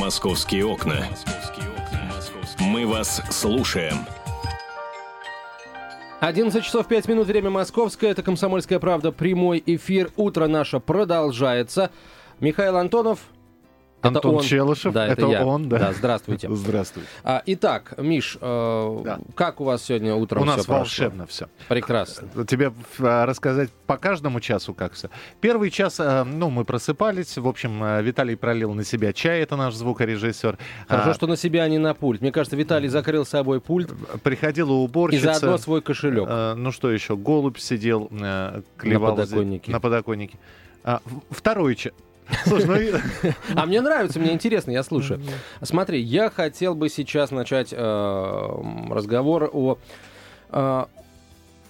Московские окна. Мы вас слушаем. 11 часов 5 минут, время московское. Это «Комсомольская правда». Прямой эфир. Утро наше продолжается. Михаил Антонов, Антон он. Челышев, Да, это, это я. он, да. Да, здравствуйте. Здравствуй. А, итак, Миш, э, Да. как у вас сегодня утром У нас всё прошло? волшебно все. Прекрасно. Тебе а, рассказать по каждому часу как все. Первый час, а, ну, мы просыпались. В общем, Виталий пролил на себя чай, это наш звукорежиссер. Хорошо, А, что на себя, а не на пульт. Мне кажется, Виталий закрыл с собой пульт Приходила и уборщица. заодно свой кошелек. А, ну что еще? Голубь сидел, клевал здесь- подоконнике. на подоконнике. А, второй час. Слушай, ну А мне нравится, мне интересно, я слушаю. Смотри, я хотел бы сейчас начать э, разговор о, э,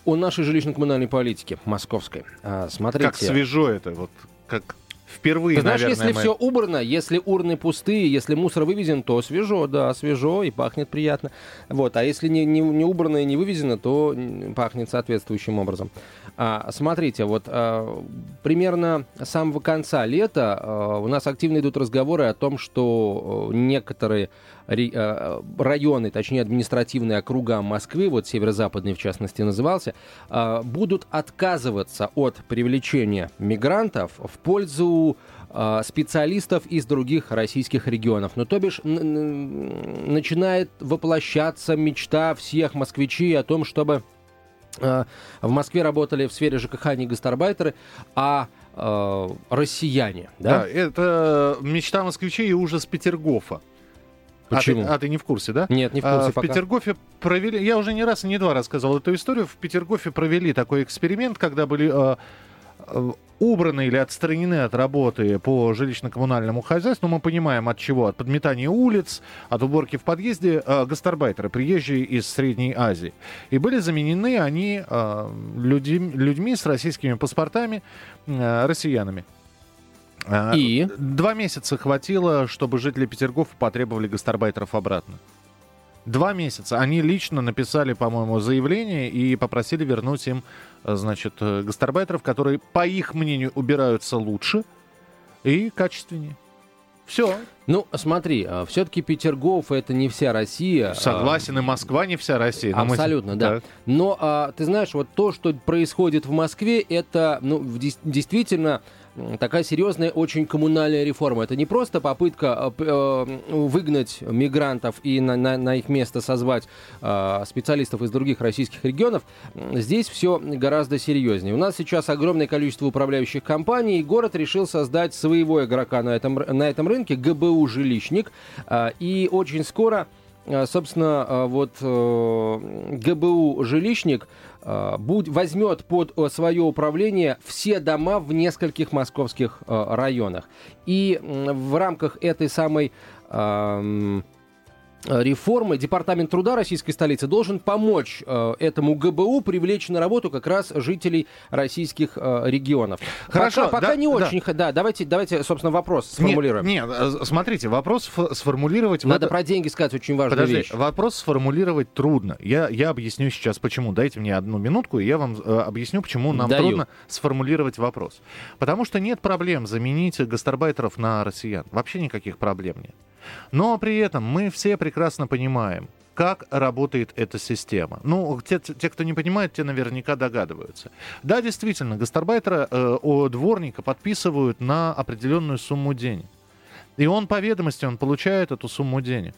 о нашей жилищно-коммунальной политике московской. А, смотрите. как свежо это, вот как впервые, Ты знаешь, наверное, если мы- все убрано, если урны пустые, если мусор вывезен, то свежо, да, свежо и пахнет приятно. Вот, а если не, не, не убрано и не вывезено, то пахнет соответствующим образом. А, смотрите, вот а, примерно с самого конца лета а, у нас активно идут разговоры о том, что а, некоторые ре- а, районы, точнее административные округа Москвы, вот северо-западный в частности назывался, а, будут отказываться от привлечения мигрантов в пользу а, специалистов из других российских регионов. Ну, то бишь, начинает воплощаться мечта всех москвичей о том, чтобы в Москве работали в сфере ЖКХ не гастарбайтеры, а а, россияне. Да, Да? это мечта москвичей и ужас Петергофа. Почему? А ты, а ты не в курсе, да? Нет, не в А, курсе в пока. Петергофе провели, я уже не раз и не два рассказывал эту историю, в Петергофе провели такой эксперимент, когда были э, э, убраны или отстранены от работы по жилищно-коммунальному хозяйству, мы понимаем от чего, от подметания улиц, от уборки в подъезде, э, гастарбайтеры, приезжие из Средней Азии. И были заменены они э, люди- людьми с российскими паспортами, э, россиянами. А, И? Два месяца хватило, чтобы жители Петергофа потребовали гастарбайтеров обратно. Два месяца. Они лично написали, по-моему, заявление и попросили вернуть им, э, значит, э, гастарбайтеров, которые, по их мнению, убираются лучше и качественнее. Все. Ну, смотри, все-таки Петергоф это не вся Россия. а, Согласен, и Москва не вся Россия. но мы- Абсолютно, да. Так. Но а, ты знаешь, вот то, что происходит в Москве, это ну, действительно такая серьезная очень коммунальная реформа. Это не просто попытка п- э, выгнать мигрантов и на, на- на их место созвать а, специалистов из других российских регионов. Здесь все гораздо серьезнее. У нас сейчас огромное количество управляющих компаний, и город решил создать своего игрока на этом, на этом рынке, ГБУ «Жилищник». А, И очень скоро а, Собственно, а, вот э, ГБУ «Жилищник» будь- возьмет под э, свое управление все дома в нескольких московских э, районах. И в рамках этой самой ам, реформы Департамент труда российской столицы должен помочь э, этому ГБУ привлечь на работу как раз жителей российских э, регионов. Хорошо, пока, пока да, не да. очень. Да, давайте, давайте, собственно, вопрос сформулируем. Нет, нет, э, смотрите, вопрос сформулировать... Надо это- про деньги сказать очень важную Подожди, вещь. вопрос сформулировать трудно. Я, я объясню сейчас почему. Дайте мне одну минутку, и я вам э, объясню, почему нам Даю. трудно сформулировать вопрос. Потому что нет проблем заменить гастарбайтеров на россиян. Вообще никаких проблем нет. Но при этом мы все прекрасно понимаем, как работает эта система. Ну, те, те, кто не понимает, те наверняка догадываются. Да, действительно, гастарбайтера э, о дворника подписывают на определенную сумму денег. И он по ведомости, он получает эту сумму денег.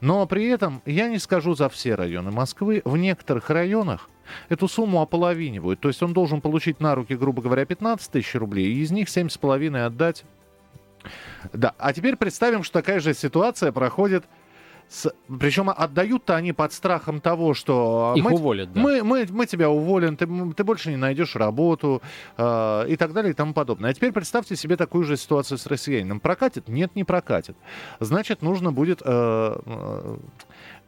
Но при этом, я не скажу за все районы Москвы, в некоторых районах эту сумму ополовинивают. То есть он должен получить на руки, грубо говоря, 15 тысяч рублей, и из них 7,5 отдать. Да, а теперь представим, что такая же ситуация проходит с... Причем отдают-то они под страхом того, что... Их мы, уволят, да. мы, мы, мы тебя уволим, ты, ты больше не найдешь работу э, и так далее и тому подобное. А теперь представьте себе такую же ситуацию с россиянином. Прокатит? Нет, не прокатит. Значит, нужно будет э, э,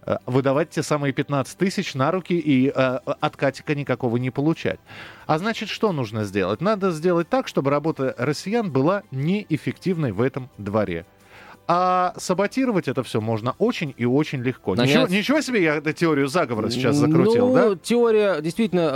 э, выдавать те самые 15 тысяч на руки и э, откатика никакого не получать. А значит, что нужно сделать? Надо сделать так, чтобы работа россиян была неэффективной в этом дворе. А саботировать это все можно очень и очень легко. Нанять- Ничего, ничего себе я эту теорию заговора сейчас закрутил, ну, да? теория действительно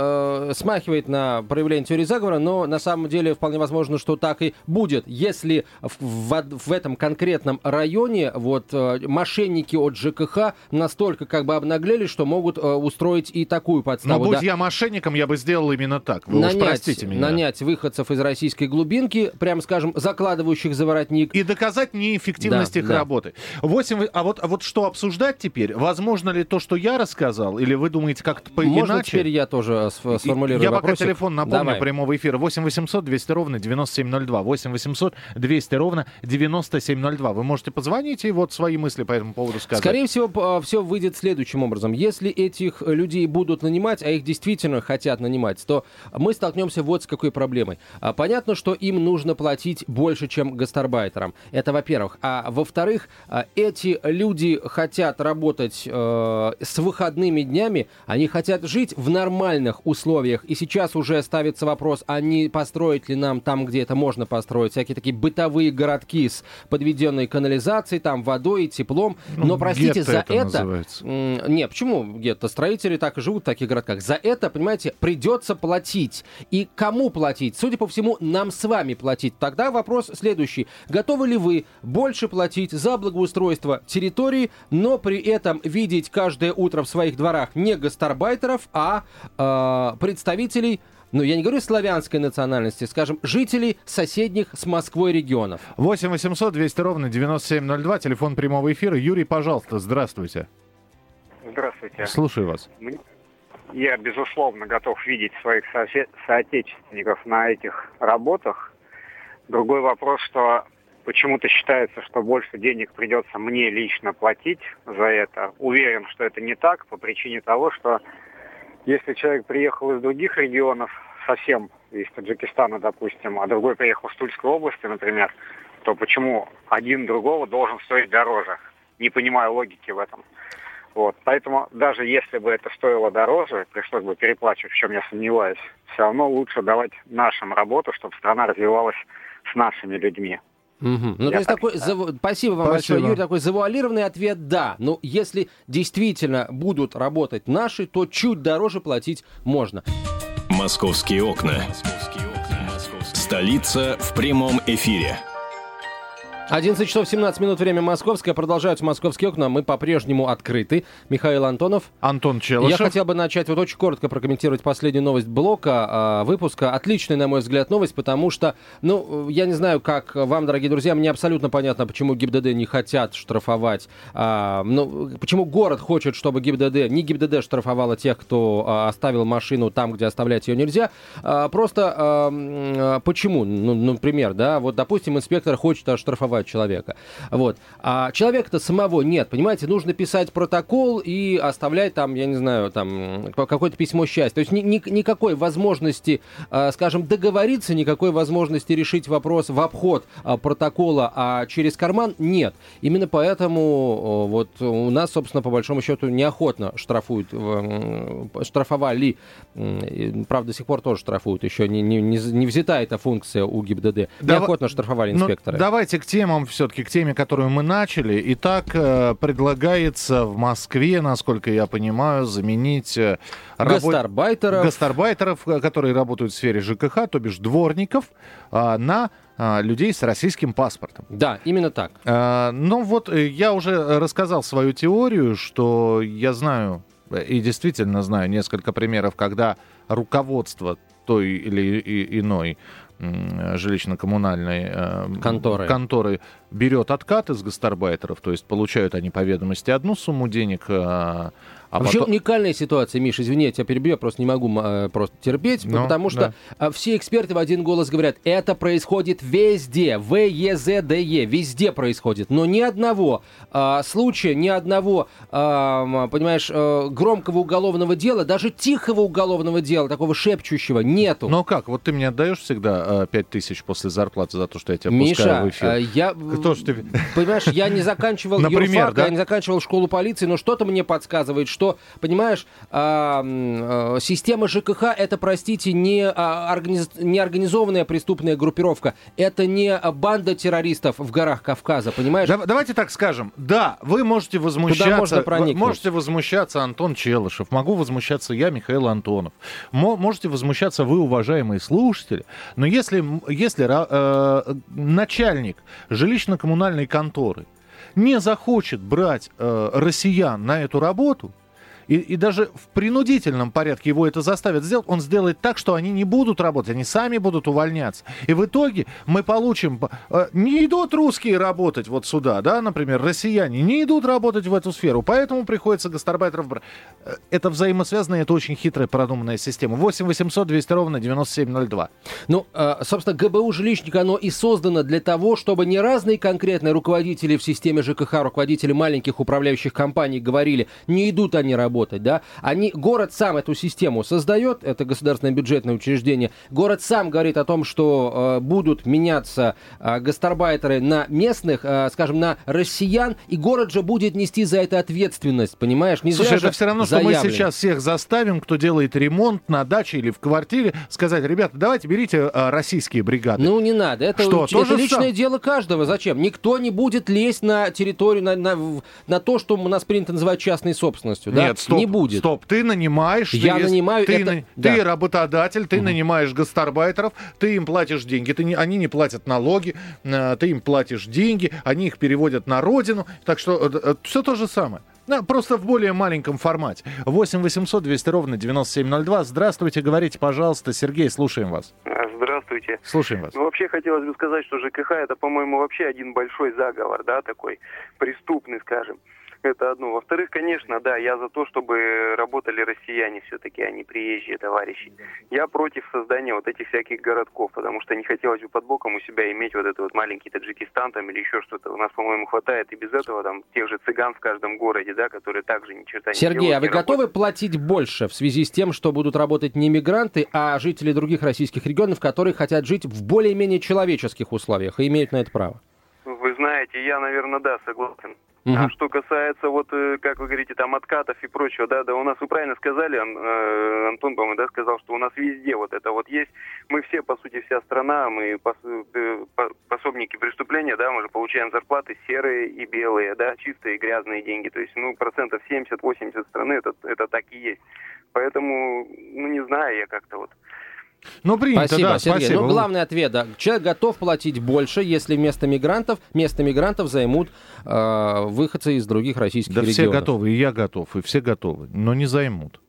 э, смахивает на проявление теории заговора, но на самом деле вполне возможно, что так и будет. Если в, в- в этом конкретном районе вот э, мошенники от ЖКХ настолько как бы обнаглели, что могут э, устроить и такую Но подставу. будь да. я мошенником, я бы сделал именно так. Вы уж нанять, простите меня. нанять выходцев из российской глубинки, прям скажем, закладывающих за воротник. И доказать неэффективность Их да. работы. Восемь, вы- а, вот, а вот что обсуждать теперь? Возможно ли то, что я рассказал? Или вы думаете как-то по Можно иначе? теперь я тоже сф- сформулирую Я пока вопросик? телефон напомню Давай. прямого эфира. 8 800 200 ровно 9702. 8 800 200 ровно 9702. Вы можете позвонить и вот свои мысли по этому поводу сказать. Скорее всего, все выйдет следующим образом. Если этих э, людей будут нанимать, а их действительно хотят нанимать, то мы столкнемся вот с какой проблемой. А, Понятно, что им нужно платить больше, чем гастарбайтерам. Это во-первых. А во-вторых, а, эти люди хотят работать э, с выходными днями, они хотят жить в нормальных условиях. И сейчас уже ставится вопрос, а не построить ли нам там, где это можно построить, всякие такие бытовые городки с подведенной канализацией, там водой и теплом. Ну, Но, простите, за это это... называется. Не, почему гетто? Строители так и живут в таких городках. За это, понимаете, придется платить. И кому платить? Судя по всему, нам с вами платить. Тогда вопрос следующий. Готовы ли вы больше платить за благоустройство территории, но при этом видеть каждое утро в своих дворах не гастарбайтеров, а э, представителей ну, я не говорю славянской национальности, скажем, жителей соседних с Москвой регионов. 8 800 200 ровно 9702. Телефон прямого эфира. Юрий, пожалуйста, здравствуйте. Здравствуйте. Слушаю вас. Я, безусловно, готов видеть своих сосе- соотечественников на этих работах. Другой вопрос, что почему-то считается, что больше денег придется мне лично платить за это. Уверен, что это не так по причине того, что если человек приехал из других регионов, совсем из Таджикистана, допустим, а другой приехал из Тульской области, например, то почему один другого должен стоить дороже? Не понимаю логики в этом. Вот. Поэтому даже если бы это стоило дороже, пришлось бы переплачивать, в чем я сомневаюсь, все равно лучше давать нашим работу, чтобы страна развивалась с нашими людьми. Мгм. Ну, Я то есть так такой, заву- спасибо вам Спасибо. большое, Юрий, такой завуалированный ответ «да». Но если действительно будут работать наши, то чуть дороже платить можно. Московские окна. Столица в прямом эфире. 11 часов 17 минут, время московское. Продолжаются московские окна. Мы по-прежнему открыты. Михаил Антонов. Антон Челышев. Я хотел бы начать вот очень коротко прокомментировать последнюю новость блока а, выпуска. Отличная, на мой взгляд, новость, потому что, ну, я не знаю, как вам, дорогие друзья, мне абсолютно понятно, почему ГИБДД не хотят штрафовать. а, ну, почему город хочет, чтобы ГИБДД, не ГИБДД штрафовала тех, кто а, оставил машину там, где оставлять ее нельзя. А, просто а, почему? Ну, например, да, вот, допустим, инспектор хочет оштрафовать человека. Вот. А человека-то самого нет, понимаете, нужно писать протокол и оставлять там, я не знаю, там какое-то письмо счастья. То есть ни- ни- никакой возможности, а, скажем, договориться, никакой возможности решить вопрос в обход а, протокола, а через карман нет. Именно поэтому вот у нас, собственно, по большому счету неохотно штрафуют, штрафовали, правда, до сих пор тоже штрафуют, еще не, не, не, взята эта функция у ГИБДД. Дава- Неохотно штрафовали Ну, инспекторы. давайте к темам все-таки, к теме, которую мы начали. Итак, э, предлагается в Москве, насколько я понимаю, заменить э, рабо- Гастарбайтеров. гастарбайтеров, э, которые работают в сфере ЖКХ, то бишь дворников, а, на а, людей с российским паспортом. Да, именно так. Ну вот я уже рассказал свою теорию, что я знаю и действительно знаю несколько примеров, когда руководство той или иной жилищно-коммунальной э, Конторы. конторы берет откат из гастарбайтеров, то есть получают они по ведомости одну сумму денег, а, а Вообще потом... уникальная ситуация, Миша, извини, я тебя перебью, я просто не могу э, просто терпеть, Ну, потому что э, все эксперты в один голос говорят, это происходит везде, в е з д е везде происходит, но ни одного э, случая, ни одного, э, м, понимаешь, э, громкого уголовного дела, даже тихого уголовного дела, такого шепчущего, нету. Но как, вот ты мне отдаешь всегда э, 5 тысяч после зарплаты за то, что я тебя пускаю Миша, в эфир? э, я... То что ж ты... Понимаешь, я не заканчивал Например, юрфак, да? я не заканчивал школу полиции, но что-то мне подсказывает, что, понимаешь, а, м, э, система ЖКХ это, простите, не, а, организ- не организованная преступная группировка, это не банда террористов в горах Кавказа, понимаешь? Да- давайте так скажем. Да, вы можете возмущаться. можно вы проникнуть. можете возмущаться Антон Челышев. Могу возмущаться я, Михаил Антонов. Мо- можете возмущаться вы, уважаемые слушатели. Но если, м- если э, начальник жилищно-коммунальной конторы не захочет брать э, россиян на эту работу, и, и даже в принудительном порядке его это заставят сделать, он сделает так, что они не будут работать, они сами будут увольняться. И в итоге мы получим... э, не идут русские работать вот сюда, да, например, россияне не идут работать в эту сферу, поэтому приходится гастарбайтеров брать. Э, Это взаимосвязано, это очень хитрая продуманная система. 8 800 200 ровно 9702. Ну, э, собственно, ГБУ жилищника, оно и создано для того, чтобы не разные конкретные руководители в системе ЖКХ, руководители маленьких управляющих компаний говорили, не идут они работать, да, они, город сам эту систему создает, это государственное бюджетное учреждение, город сам говорит о том, что э, будут меняться э, гастарбайтеры на местных, э, скажем, на россиян, и город же будет нести за это ответственность, понимаешь? Не Слушай, это все равно, что мы заявлено. сейчас всех заставим, кто делает ремонт на даче или в квартире, сказать, ребята, давайте берите а, российские бригады. Ну, не надо. Это, Что, это тоже личное сам? дело каждого. Зачем? Никто не будет лезть на территорию, на, на, на то, что у нас принято называть частной собственностью. да? Нет, стоп, Не будет. стоп, ты нанимаешь, ты Я есть- нанимаю, ты, это- на- да. ты работодатель, ты нанимаешь гастарбайтеров, ты им платишь деньги, ты не- они не платят налоги, э, ты им платишь деньги, они их переводят на родину, так что все то же самое. Да, просто в более маленьком формате. 8 800 200 ровно 9702. Здравствуйте, говорите, пожалуйста. Сергей, слушаем вас. Здравствуйте. Слушаем вас. Ну, вообще хотелось бы сказать, что ЖКХ это, по-моему, вообще один большой заговор, да, такой преступный, скажем. Это одно. Во-вторых, конечно, да, я за то, чтобы работали россияне все-таки, а не приезжие товарищи. Я против создания вот этих всяких городков, потому что не хотелось бы под боком у себя иметь вот этот вот маленький Таджикистан там или еще что-то. У нас, по-моему, хватает и без этого там тех же цыган в каждом городе, да, которые также ни черта не Сергей, делают, а вы не работают. готовы платить больше в связи с тем, что будут работать не мигранты, а жители других российских регионов, которые хотят жить в более-менее человеческих условиях и имеют на это право? Вы знаете, я, наверное, да, согласен. Мгм. А что касается, вот, э, как вы говорите, там откатов и прочего, да, да, у нас, вы правильно сказали, э, Антон, по-моему, да, сказал, что у нас везде вот это вот есть. Мы все, по сути, вся страна, мы э, по- пособники преступления, да, мы же получаем зарплаты серые и белые, да, чистые и грязные деньги. То есть, ну, процентов 70-80 страны это, это так и есть. Поэтому, ну, не знаю я как-то вот. Ну, принято, Спасибо, да, Сергей. спасибо. Ну, главный ответ, да. Человек готов платить больше, если вместо мигрантов, место мигрантов займут э, выходцы из других российских Да все регионов. готовы, и я готов, и все готовы, но не займут.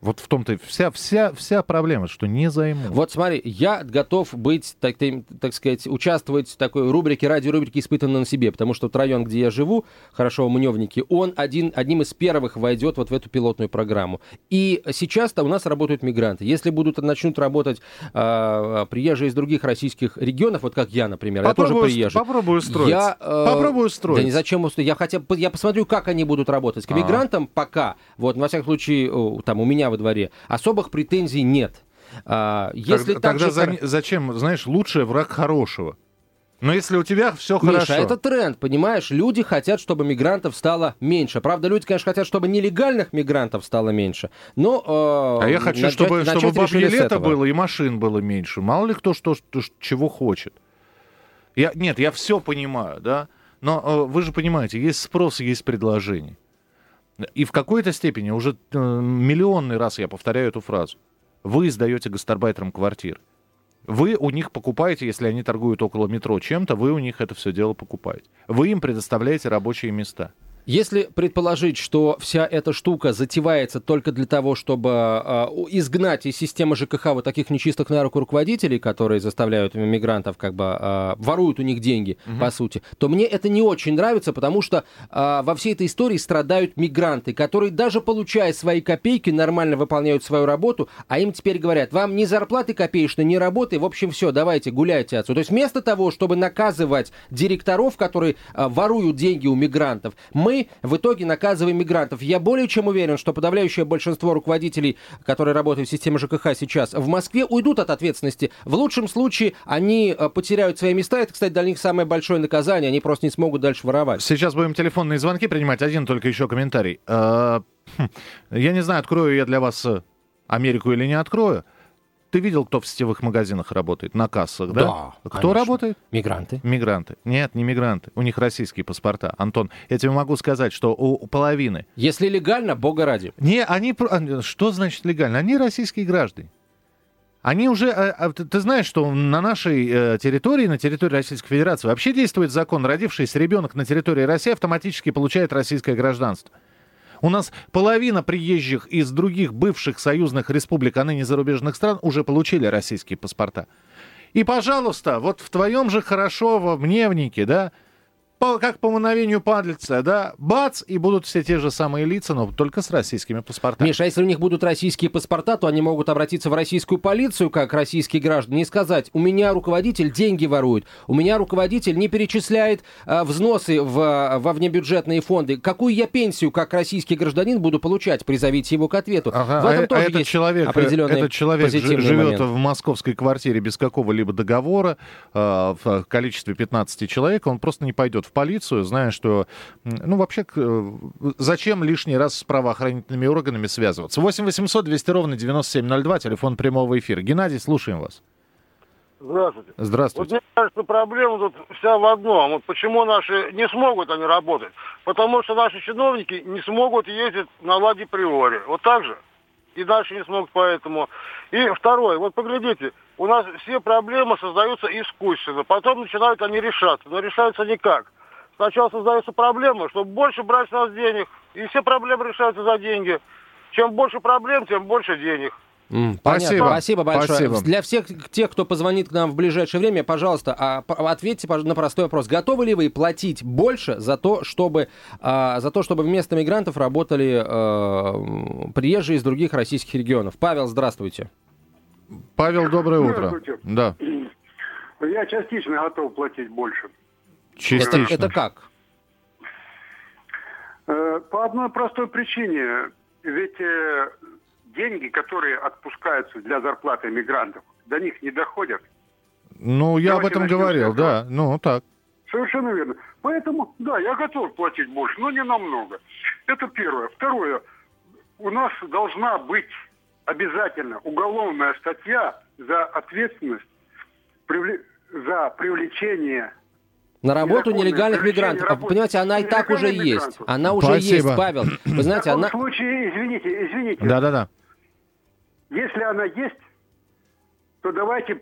Вот в том-то и вся, вся, вся проблема, что не займут. Вот смотри, я готов быть, так, так сказать, участвовать в такой рубрике, радиорубрике «Испытанно на себе», потому что вот район, где я живу, хорошо, Мневники, он один, одним из первых войдет вот в эту пилотную программу. И сейчас-то у нас работают мигранты. Если будут, начнут работать а, приезжие из других российских регионов, вот как я, например, я тоже Попробую, приезжий. попробую устроиться. Я, э, Попробую устроиться. Да не зачем устроить. Я хотя бы я посмотрю, как они будут работать. К А. мигрантам пока, вот, во всяком случае, там у меня во дворе, особых претензий нет. А, если так тогда же за- зачем, знаешь, лучший враг хорошего. Но если у тебя все Миша, хорошо. это тренд, понимаешь? Люди хотят, чтобы мигрантов стало меньше. Правда, люди, конечно, хотят, чтобы нелегальных мигрантов стало меньше. Но, э, А я хочу, начать- чтобы, начать чтобы бабье лето было и машин было меньше. Мало ли кто что, что- чего хочет. Я, нет, я все понимаю, да. Но э, вы же понимаете, есть спрос, есть предложение. И в какой-то степени, уже э, миллионный раз я повторяю эту фразу, вы сдаете гастарбайтерам квартиры. Вы у них покупаете, если они торгуют около метро чем-то, вы у них это все дело покупаете. Вы им предоставляете рабочие места. Если предположить, что вся эта штука затевается только для того, чтобы э, изгнать из системы ЖКХ вот таких нечистых на руку руководителей, которые заставляют мигрантов, как бы э, воруют у них деньги, по сути, то мне это не очень нравится, потому что э, во всей этой истории страдают мигранты, которые даже получая свои копейки, нормально выполняют свою работу, а им теперь говорят, вам ни зарплаты копеечной, ни работы, в общем, все, давайте, гуляйте отсюда. То есть вместо того, чтобы наказывать директоров, которые э, воруют деньги у мигрантов, мы в итоге наказываем мигрантов. Я более чем уверен, что подавляющее большинство руководителей, которые работают в системе ЖКХ сейчас, в Москве уйдут от ответственности. В лучшем случае они э, потеряют свои места. Это, кстати, для них самое большое наказание. Они просто не смогут дальше воровать. Сейчас будем телефонные звонки принимать. Один только еще комментарий. Э, хм, я не знаю, открою я для вас э, Америку или не открою. Ты видел, кто в сетевых магазинах работает? На кассах, да? Да, Кто конечно. работает? Мигранты. Мигранты. Нет, не мигранты. У них российские паспорта. Антон, я тебе могу сказать, что у, половины. Если легально, бога ради. Не, они... а, Что значит легально? Они российские граждане. Они уже... а, а, Ты ты знаешь, что на нашей э, территории, на территории Российской Федерации вообще действует закон, родившийся ребенок на территории России автоматически получает российское гражданство. У нас половина приезжих из других бывших союзных республик, а ныне зарубежных стран, уже получили российские паспорта. И, пожалуйста, вот в твоем же хорошо во Мневнике, да, по- как по мановению пальца, да, бац, и будут все те же самые лица, но только с российскими паспортами. Миша, а если у них будут российские паспорта, то они могут обратиться в российскую полицию, как российские граждане, и сказать, у меня руководитель деньги ворует, у меня руководитель не перечисляет а, взносы в, а, во внебюджетные фонды. Какую я пенсию, как российский гражданин, буду получать? Призовите его к ответу. Ага, в этом а, а тоже этот есть человек, определенные этот человек живет моменты. в московской квартире без какого-либо договора э, в количестве 15 человек, он просто не пойдет в полицию, зная, что, ну, вообще, э, зачем лишний раз с правоохранительными органами связываться? 8 800 200 ровно 9702, телефон прямого эфира. Геннадий, слушаем вас. Здравствуйте. Вот Здравствуйте. мне кажется, проблема тут вся в одном. Вот почему наши не смогут они работать? Потому что наши чиновники не смогут ездить на ладе приори. Вот так же. И дальше не смогут поэтому. И второе, вот поглядите, у нас все проблемы создаются искусственно. Потом начинают они решаться. Но решаются никак. Сначала создаются проблемы, чтобы больше брать с нас денег. И все проблемы решаются за деньги. Чем больше проблем, тем больше денег. М, Спасибо. Понятно. Спасибо большое. Спасибо. Для всех тех, кто позвонит к нам в ближайшее время, пожалуйста, а, ответьте на простой вопрос. Готовы ли вы платить больше за то, чтобы, а, за то, чтобы вместо мигрантов работали э, приезжие из других российских регионов? Павел, здравствуйте. Павел, доброе утро. Здравствуйте. Да, Я частично готов платить больше. Это, частично. это как? Э, По одной простой причине. Ведь э, деньги, которые отпускаются для зарплаты мигрантов, до них не доходят. Ну, я об Давайте этом начнем говорил, да. Ну, так. Совершенно верно. Поэтому, да, я готов платить больше, но не намного. Это первое. Второе. У нас должна быть обязательно уголовная статья за ответственность за привлечение На работу нелегальных мигрантов. А, рабочих- Понимаете, она и так уже нелегальных есть. мигрантов. Она уже Спасибо. есть, Павел. Вы В знаете, таком она... случае, извините, извините, Да-да-да. если она есть, то давайте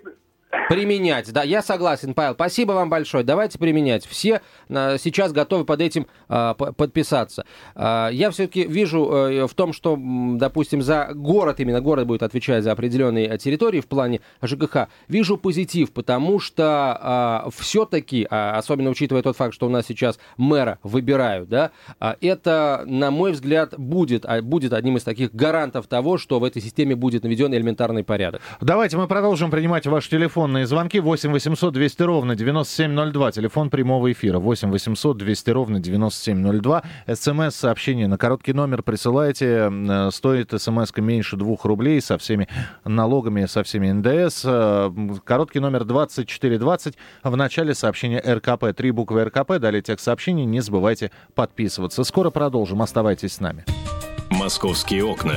Применять, да, я согласен, Павел. Спасибо вам большое. Давайте применять. Все а, сейчас готовы под этим а, подписаться. А, я все-таки вижу э, в том, что, допустим, за город, именно город будет отвечать за определенные э, территории в плане ЖКХ, вижу позитив, потому что все-таки, особенно учитывая тот факт, что у нас сейчас мэра выбирают, да, это, на мой взгляд, будет, будет одним из таких гарантов того, что в этой системе будет наведен элементарный порядок. Давайте мы продолжим принимать ваши телефонные звонки. 8 800 200 ровно 9702. Телефон прямого эфира. 8 800 200 ровно 9702. СМС-сообщение на короткий номер присылайте. Э, Стоит смс меньше 2 рублей со всеми налогами, со всеми НДС. Э, Короткий номер 2420. В начале сообщения РКП. Три буквы РКП. Далее текст сообщения. Не забывайте подписываться. Скоро продолжим. Оставайтесь с нами. «Московские окна».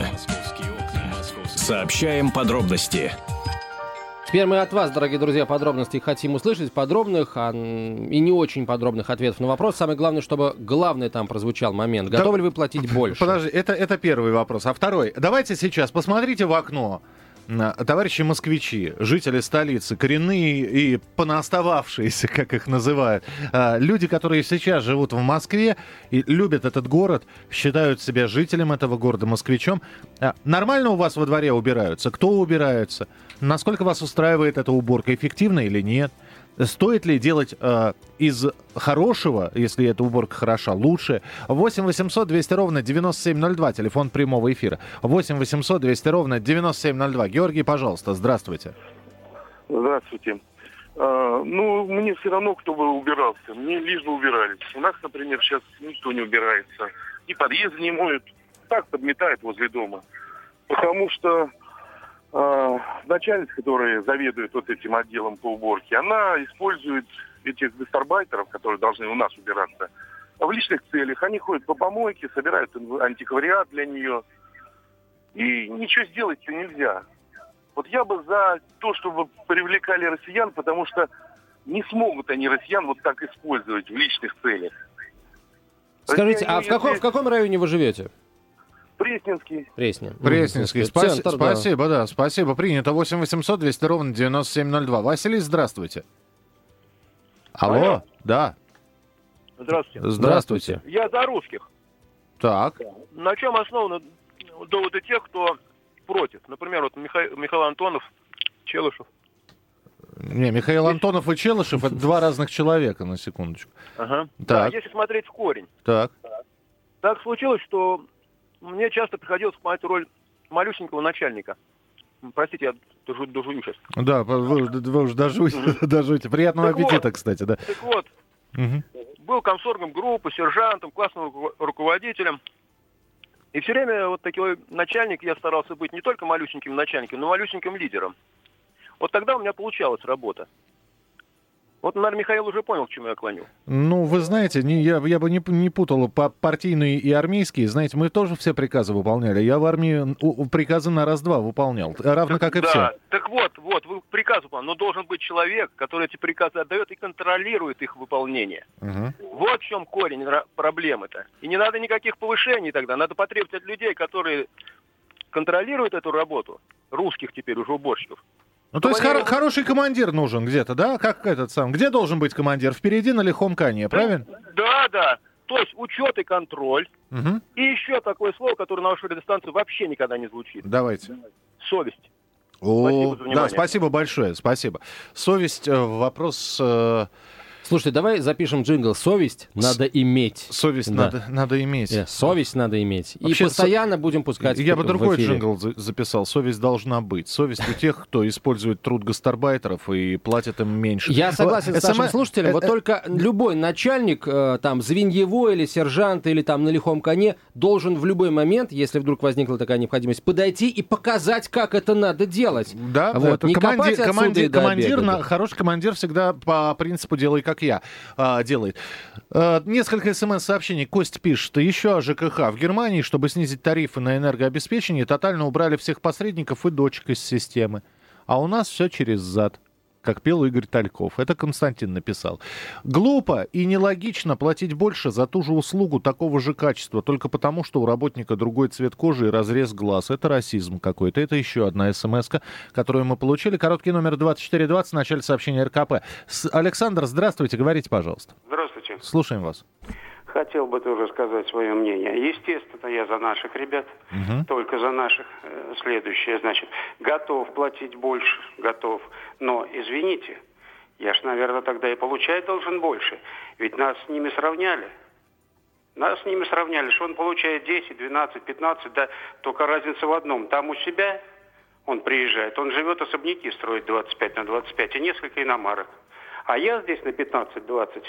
Сообщаем подробности. Теперь мы от вас, дорогие друзья, подробностей хотим услышать, подробных а, и не очень подробных ответов на вопрос. Самое главное, чтобы главный там прозвучал момент. Да- Готовы ли вы платить больше? Подожди, это, это первый вопрос. А второй, давайте сейчас посмотрите в окно. М, Товарищи москвичи, жители столицы, коренные и понаостававшиеся, как их называют, а, люди, которые сейчас живут в Москве и любят этот город, считают себя жителем этого города, москвичом. А, Нормально у вас во дворе убираются? Кто убирается? Насколько вас устраивает эта уборка? Эффективно или нет? Стоит ли делать э, из хорошего, если эта уборка хороша, лучше? 8 800 200 ровно 9702, телефон прямого эфира. 8 800 200 ровно 9702. Георгий, пожалуйста, здравствуйте. Здравствуйте. А, ну, мне все равно, кто бы убирался. Мне лишь бы убирались. У нас, например, сейчас никто не убирается. И подъезды не моют. Так подметают возле дома. Потому что э, начальница, которая заведует вот этим отделом по уборке, она использует этих гастарбайтеров, которые должны у нас убираться, в личных целях. Они ходят по помойке, собирают антиквариат для нее. И ничего сделать нельзя. Вот я бы за то, чтобы привлекали россиян, потому что не смогут они россиян вот так использовать в личных целях. Скажите, а в каком, в каком районе вы живете? Пресненский. Преснен. Пресненский. Мгм. Спаси- Центр, да. спасибо, да. спасибо. Принято. 8 800 200 ровно 9702. Василий, здравствуйте. Алло. Алло. Да. Здравствуйте. Здравствуйте. Я за русских. Так. На чем основаны доводы тех, кто против? Например, вот Миха- Михаил Антонов, Челышев. Не, Михаил Антонов и Челышев это два разных человека, на секундочку. Ага. Так. Да, если смотреть в корень. Так. Так случилось, что мне часто приходилось выполнять роль малюсенького начальника. Простите, я дожу, дожую сейчас. Да, вы, вы уже дожуете, дожуете. Приятного Так вот. аппетита, кстати, да. Так вот, Мгм. был комсоргом группы, сержантом, классным ру- руководителем. И все время вот такой начальник, я старался быть не только малюсеньким начальником, но малюсеньким лидером. Вот тогда у меня получалась работа. Вот, наверное, Михаил уже понял, к чему я клоню. Ну, вы знаете, не, я, я бы не, не путал по- партийные и армейские. Знаете, мы тоже все приказы выполняли. Я в армии у- приказы на раз-два выполнял. Равно как и да, все. так вот, вот, вы приказ выполняете, но должен быть человек, который эти приказы отдает и контролирует их выполнение. Мгм. Вот в чем корень проблемы-то. И не надо никаких повышений тогда. Надо потребовать от людей, которые контролируют эту работу, русских теперь уже уборщиков. Ну, то есть они- хороший командир нужен где-то, да? Как этот сам? Где должен быть командир? Впереди на лихом коне, правильно? Да, да. То есть учет и контроль. Мгм. И еще такое слово, которое на вашей радиостанции вообще никогда не звучит. Давайте. Совесть. О, Спасибо за да, спасибо большое, спасибо. Совесть, э, вопрос... э, Слушайте, давай запишем джингл. Совесть надо иметь. совесть Да. надо, надо иметь. Э, Совесть надо иметь. Вообще, и постоянно будем пускать Я в- бы другой эфире. джингл за- записал. Совесть должна быть. Совесть у тех, кто использует труд гастарбайтеров и платит им меньше. Я согласен с СМ нашим слушателем. Вот э, э, только любой начальник, э, там, звеньевой или сержант, или там на лихом коне, должен в любой момент, если вдруг возникла такая необходимость, подойти и показать, как это надо делать. Да, Вот, вот. не Команди- команди- командир, на- хороший командир всегда по принципу «делай, как я» а, делает. А, несколько смс-сообщений. Кость пишет. Еще о ЖКХ. В Германии, чтобы снизить тарифы на энергообеспечение, тотально убрали всех посредников и дочек из системы. А у нас все через зад. Как пел Игорь Тальков. Это Константин написал. Глупо и нелогично платить больше за ту же услугу такого же качества, только потому, что у работника другой цвет кожи и разрез глаз. Это расизм какой-то. Это еще одна смс которую мы получили. Короткий номер 2420 в начале сообщения РКП. С- Александр, здравствуйте, говорите, пожалуйста. Здравствуйте. Слушаем вас. Хотел бы тоже сказать свое мнение. Естественно, я за наших ребят, Мгм. только за наших. Э, Следующее, значит, готов платить больше, готов. Но, извините, я ж, наверное, тогда и получать должен больше. Ведь нас с ними сравняли. Нас с ними сравняли, что он получает 10, 12, 15, да, только разница в одном. Там у себя он приезжает, он живет особняки, строит 25 на 25 и несколько иномарок. А я здесь на 15-20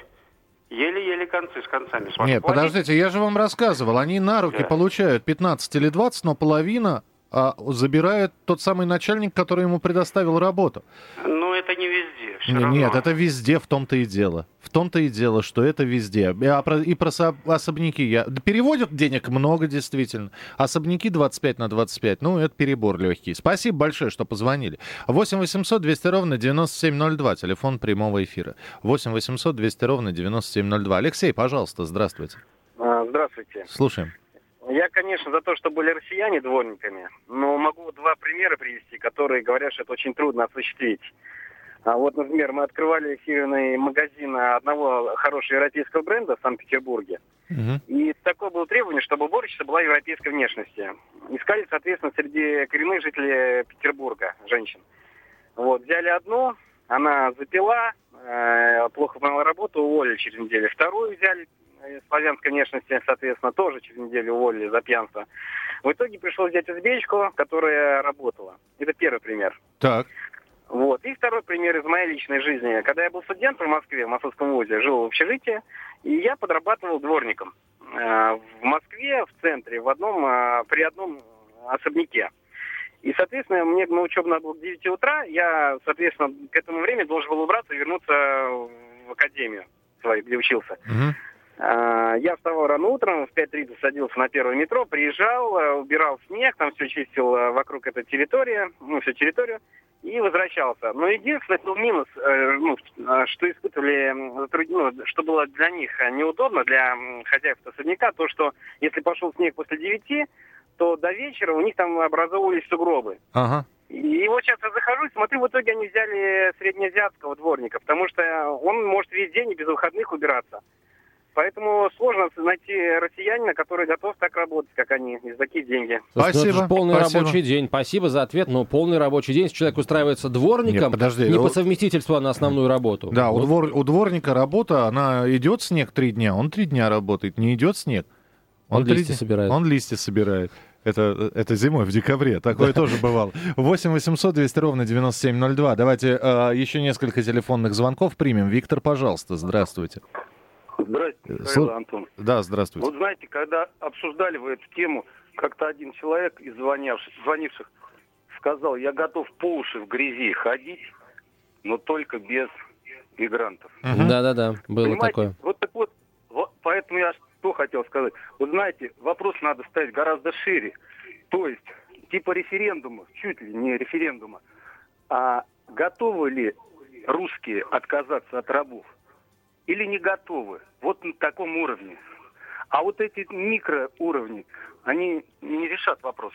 еле-еле концы с концами смогу Нет, подождите, я же вам рассказывал. Они на руки Да. получают 15 или 20, но половина а, забирает тот самый начальник, который ему предоставил работу. Но это не везде. Все Не- равно. Нет, это везде, в том-то и дело. В том-то и дело, что это везде. И, а про, и про со- особняки я... да Переводят денег много, действительно. Особняки 25 на 25, ну, это перебор легкий. Спасибо большое, что позвонили. 8 800 200 ровно 9702, телефон прямого эфира. 8 800 200 ровно 9702. Алексей, пожалуйста, здравствуйте. А, Здравствуйте. Слушаем. Я, конечно, за то, что были россияне дворниками, но могу два примера привести, которые говорят, что это очень трудно осуществить. А вот, например, мы открывали эфирный магазин одного хорошего европейского бренда в Санкт-Петербурге. И такое было требование, чтобы уборщица была европейской внешности. Искали, соответственно, среди коренных жителей Петербурга женщин. Вот, взяли одну, она запила, э, плохо выполняла работу, уволили через неделю. Вторую взяли э, славянской внешности, соответственно, тоже через неделю уволили за пьянство. В итоге пришлось взять узбечку, которая работала. Это первый пример. Так. Вот. И второй пример из моей личной жизни. Когда я был студентом в Москве, в Московском вузе, жил в общежитии, и я подрабатывал дворником э, в Москве, в центре, в одном, э, при одном особняке. И, соответственно, мне на учебу надо было к 9 утра. Я, соответственно, к этому времени должен был убраться и вернуться в академию свою, где учился. А, Я вставал рано утром, в 5.30 садился на первое метро, приезжал, э, убирал снег, там все чистил э, вокруг этой территории, ну, всю территорию, и возвращался. Но единственный был минус, э, ну, что испытывали, ну, что было для них неудобно, для хозяев особняка, то, что если пошел снег после 9, то до вечера у них там образовывались сугробы. Ага. И вот сейчас я захожу и смотрю, в итоге они взяли среднеазиатского дворника, потому что он может весь день и без выходных убираться. Поэтому сложно найти россиянина, который готов так работать, как они, и за такие деньги. Ну это же Спасибо, полный спасибо. рабочий день. Спасибо за ответ, но полный рабочий день. Если человек устраивается дворником, Нет, подожди, не ну- по совместительству, а на основную работу. Да, у, Вот двор- у дворника работа, она идет снег три дня, он три дня работает, не идет снег. Он три листья собирает. Он листья собирает. Это, это зимой, в декабре. Такое тоже бывало. 8 800 200 ровно 9702. Давайте э, еще несколько телефонных звонков примем. Виктор, пожалуйста, здравствуйте. Здравствуйте, Слу- Михаил Антон. Да, здравствуйте. Вот знаете, когда обсуждали вы эту тему, как-то один человек из звонявших, звонивших сказал, я готов по уши в грязи ходить, но только без мигрантов. Да-да-да, было Понимаете? такое. Вот так вот, вот, поэтому я что хотел сказать. Вот знаете, вопрос надо ставить гораздо шире. То есть, типа референдума, чуть ли не референдума, а готовы ли русские отказаться от рабов? Или не готовы? Вот на таком уровне. А вот эти микроуровни, они не решат вопрос.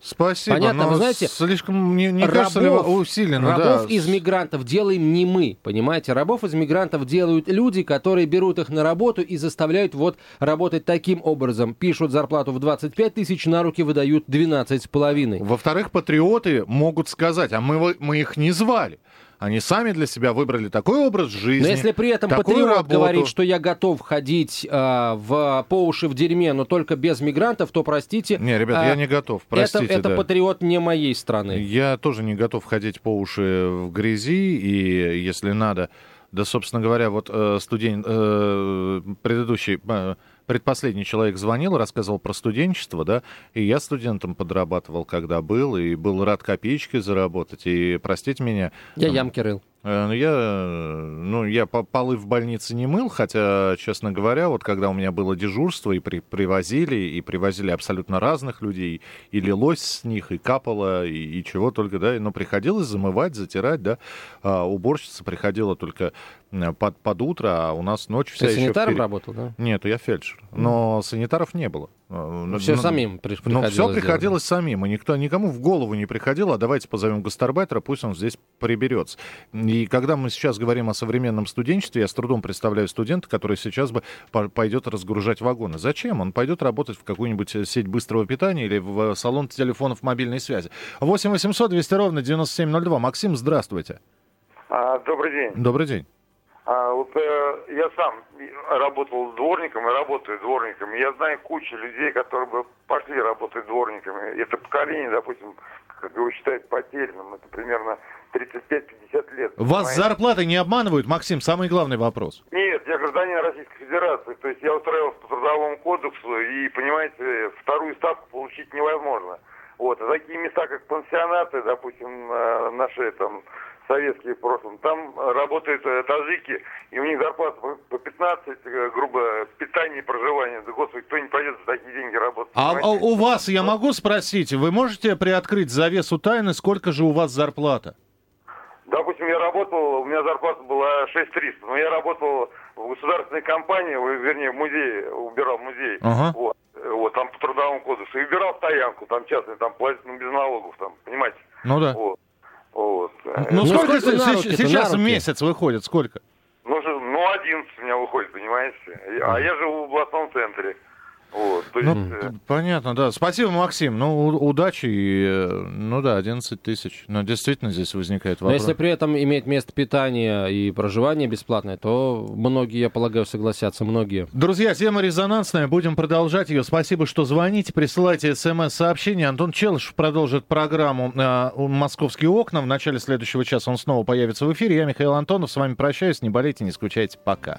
Спасибо. Понятно, но вы знаете, слишком, не, не кажется ли, рабов- усиленно, да. Рабов из мигрантов делаем не мы, понимаете? Рабов из мигрантов делают люди, которые берут их на работу и заставляют вот работать таким образом. Пишут зарплату в 25 тысяч, на руки выдают 12 с половиной. Во-вторых, патриоты могут сказать, а мы, мы их не звали. Они сами для себя выбрали такой образ жизни. Но если при этом патриот работу. говорит, что я готов ходить а, в, по уши в дерьме, но только без мигрантов, то простите. Не, ребят, а, я не готов, простите. это это да. патриот не моей страны. Я тоже не готов ходить по уши в грязи, и если надо... Да, собственно говоря, вот э, студент, э, предыдущий, э, предпоследний человек звонил, рассказывал про студенчество, да, и я студентом подрабатывал, когда был, и был рад копеечки заработать, и, простите меня... Я ямки рыл. Э, ну, Я, э, ну, я по- полы в больнице не мыл, хотя, честно говоря, вот когда у меня было дежурство, и при- привозили, и привозили абсолютно разных людей, и лилось с них, и капало, и, и чего только, да, но приходилось замывать, затирать, да, а уборщица приходила только э, под, под утро, а у нас ночь вся Ты еще санитаром впереди. работал, да? Нет, я фельдшер, но санитаров не было. Все самим при- Ну, приходилось все делать. приходилось самим, и никто, никому в голову не приходило, а давайте позовем гастарбайтера, пусть он здесь приберется. И когда мы сейчас говорим о современном студенчестве, я с трудом представляю студента, который сейчас бы по- пойдет разгружать вагоны. Зачем? Он пойдет работать в какую-нибудь э, сеть быстрого питания или в салон телефонов мобильной связи. 8 800 200 ровно 9702. Максим, здравствуйте. А, добрый день. Добрый день. А, вот э, я сам работал дворником и работаю дворником. Я знаю кучу людей, которые бы пошли работать дворниками. Это поколение, допустим, как его считают потерянным. Это примерно 35-50 лет. Вас понимаете? зарплаты не обманывают, Максим? Самый главный вопрос. Нет, я гражданин Российской Федерации. То есть я устраивался по трудовому кодексу, и, понимаете, вторую ставку получить невозможно. Вот. А такие места, как пансионаты, допустим, э, наши там советские в прошлом, там работают э, таджики, и у них зарплата по- по 15, э, грубо, питание и проживание. Да, господи, кто не пойдет за такие деньги работать? А, а у вас, я могу спросить, вы можете приоткрыть завесу тайны, сколько же у вас зарплата? Допустим, я работал, у меня зарплата была 6300, но я работал в государственной компании, вернее, в музее, убирал музей. Ага. Вот, э, вот, там по трудовому кодексу. И убирал стоянку, там частный, там платят ну, без налогов, там, понимаете? Ну да. Вот. Вот. Ну, Ну, сколько, сколько на сейчас на в месяц выходит? Сколько? Ну, же- ну, 11 у меня выходит, понимаете? А я живу в областном центре. Вот, то Ну, есть, э, понятно, да. Спасибо, Максим. Ну, удачи. И, э, ну да, 11 тысяч. Но действительно здесь возникает Но вопрос. если при этом иметь место питания и проживание бесплатное, то многие, я полагаю, согласятся, многие. Друзья, тема резонансная. Будем продолжать ее. Спасибо, что звоните. Присылайте смс-сообщения. Антон Челышев продолжит программу э, «Московские окна». В начале следующего часа он снова появится в эфире. Я Михаил Антонов. С вами прощаюсь. Не болейте, не скучайте. Пока.